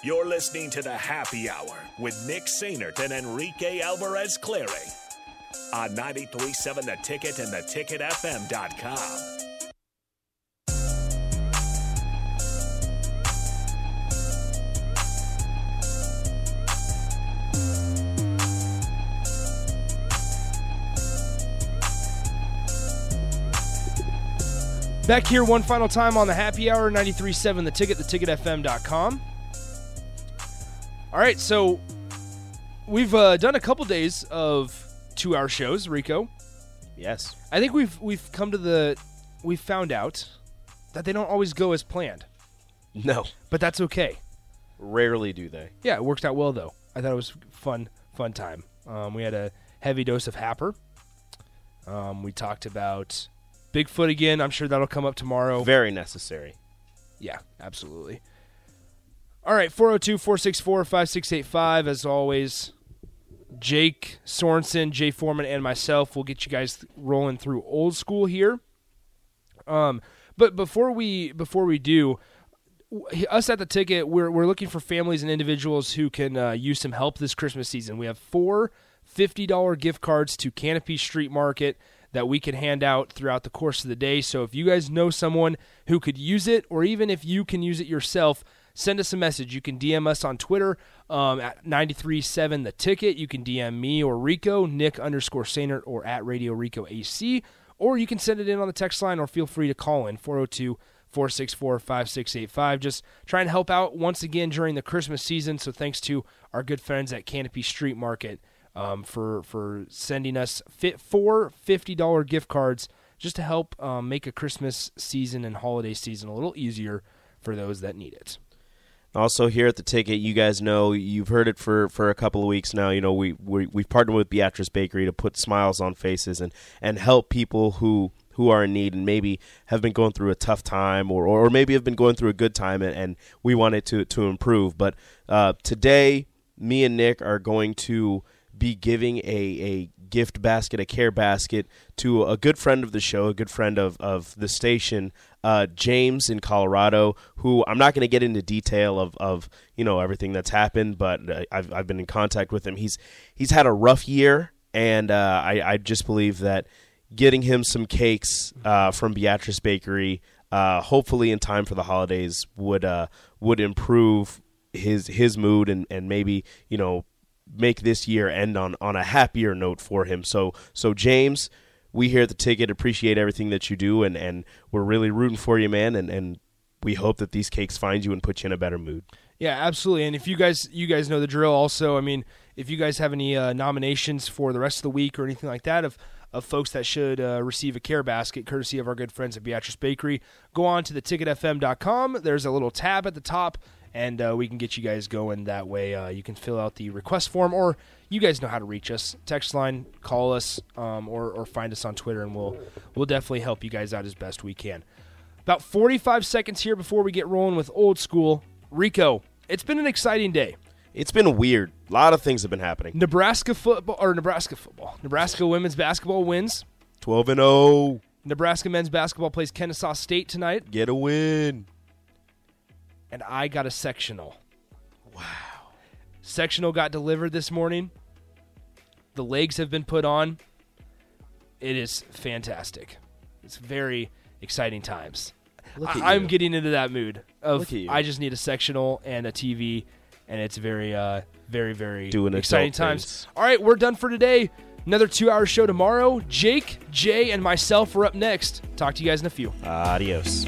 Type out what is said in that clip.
You're listening to the Happy Hour with Nick Sainert and Enrique Alvarez Clary on 93.7 The Ticket and theticketfm.com. Back here one final time on the happy hour, 93.7 The Ticket, the theticketfm.com. All right, so we've uh, done a couple days of two hour shows, Rico. Yes. I think we've we've come to the we've found out that they don't always go as planned, No. but that's okay. Rarely do they. Yeah, it worked out well though. I thought it was fun, fun time. Um, we had a heavy dose of Happer. Um, we talked about Bigfoot again. I'm sure that'll come up tomorrow. Very necessary. Yeah, absolutely. All right, 402 464 5685. As always, Jake Sorensen, Jay Foreman, and myself will get you guys rolling through old school here. Um, but before we before we do, us at the ticket, we're we're looking for families and individuals who can uh, use some help this Christmas season. We have four $50 gift cards to Canopy Street Market that we can hand out throughout the course of the day. So if you guys know someone who could use it, or even if you can use it yourself, send us a message. You can DM us on Twitter um, at 937 The Ticket. You can DM me or Rico, Nick underscore Sainert, or at Radio Rico AC. Or you can send it in on the text line or feel free to call in 402 464 5685. Just trying to help out once again during the Christmas season. So thanks to our good friends at Canopy Street Market um, for for sending us fit four fifty dollar gift cards just to help um, make a Christmas season and holiday season a little easier for those that need it. Also, here at the ticket, you guys know you've heard it for, for a couple of weeks now. You know we, we we've partnered with Beatrice Bakery to put smiles on faces and, and help people who who are in need and maybe have been going through a tough time or, or maybe have been going through a good time and, and we wanted to to improve. But uh, today, me and Nick are going to be giving a, a gift basket, a care basket, to a good friend of the show, a good friend of, of the station, uh, James in Colorado, who I'm not going to get into detail of, of you know everything that's happened, but uh, I've, I've been in contact with him. He's he's had a rough year, and uh, I, I just believe that getting him some cakes uh, from Beatrice Bakery, uh, hopefully in time for the holidays, would would improve his his mood and, and maybe you know make this year end on, on a happier note for him. So so James, we here at the ticket appreciate everything that you do and, and we're really rooting for you, man, and, and we hope that these cakes find you and put you in a better mood. Yeah, absolutely. And if you guys you guys know the drill, also, I mean, if you guys have any uh, nominations for the rest of the week or anything like that of of folks that should uh, receive a care basket, courtesy of our good friends at Beatrice Bakery, go on to the ticketfm.com. There's a little tab at the top, and uh, we can get you guys going that way. Uh, you can fill out the request form, or you guys know how to reach us. Text line, call us, um, or or find us on Twitter, and we'll we'll definitely help you guys out as best we can. About 45 seconds here before we get rolling with old school. Rico, it's been an exciting day. It's been weird. A lot of things have been happening. Nebraska football or Nebraska football. Nebraska women's basketball wins. 12 and oh. 0. Nebraska men's basketball plays Kennesaw State tonight, Get a win. And I got a sectional. Wow. Sectional got delivered this morning. The legs have been put on. It is fantastic. It's very exciting times. I- I'm you. getting into that mood of Look at you. I just need a sectional and a TV, and it's very, uh, very, very Doing exciting times. things. All right, we're done for today. Another two-hour show tomorrow. Jake, Jay, and myself are up next. Talk to you guys in a few. Adios.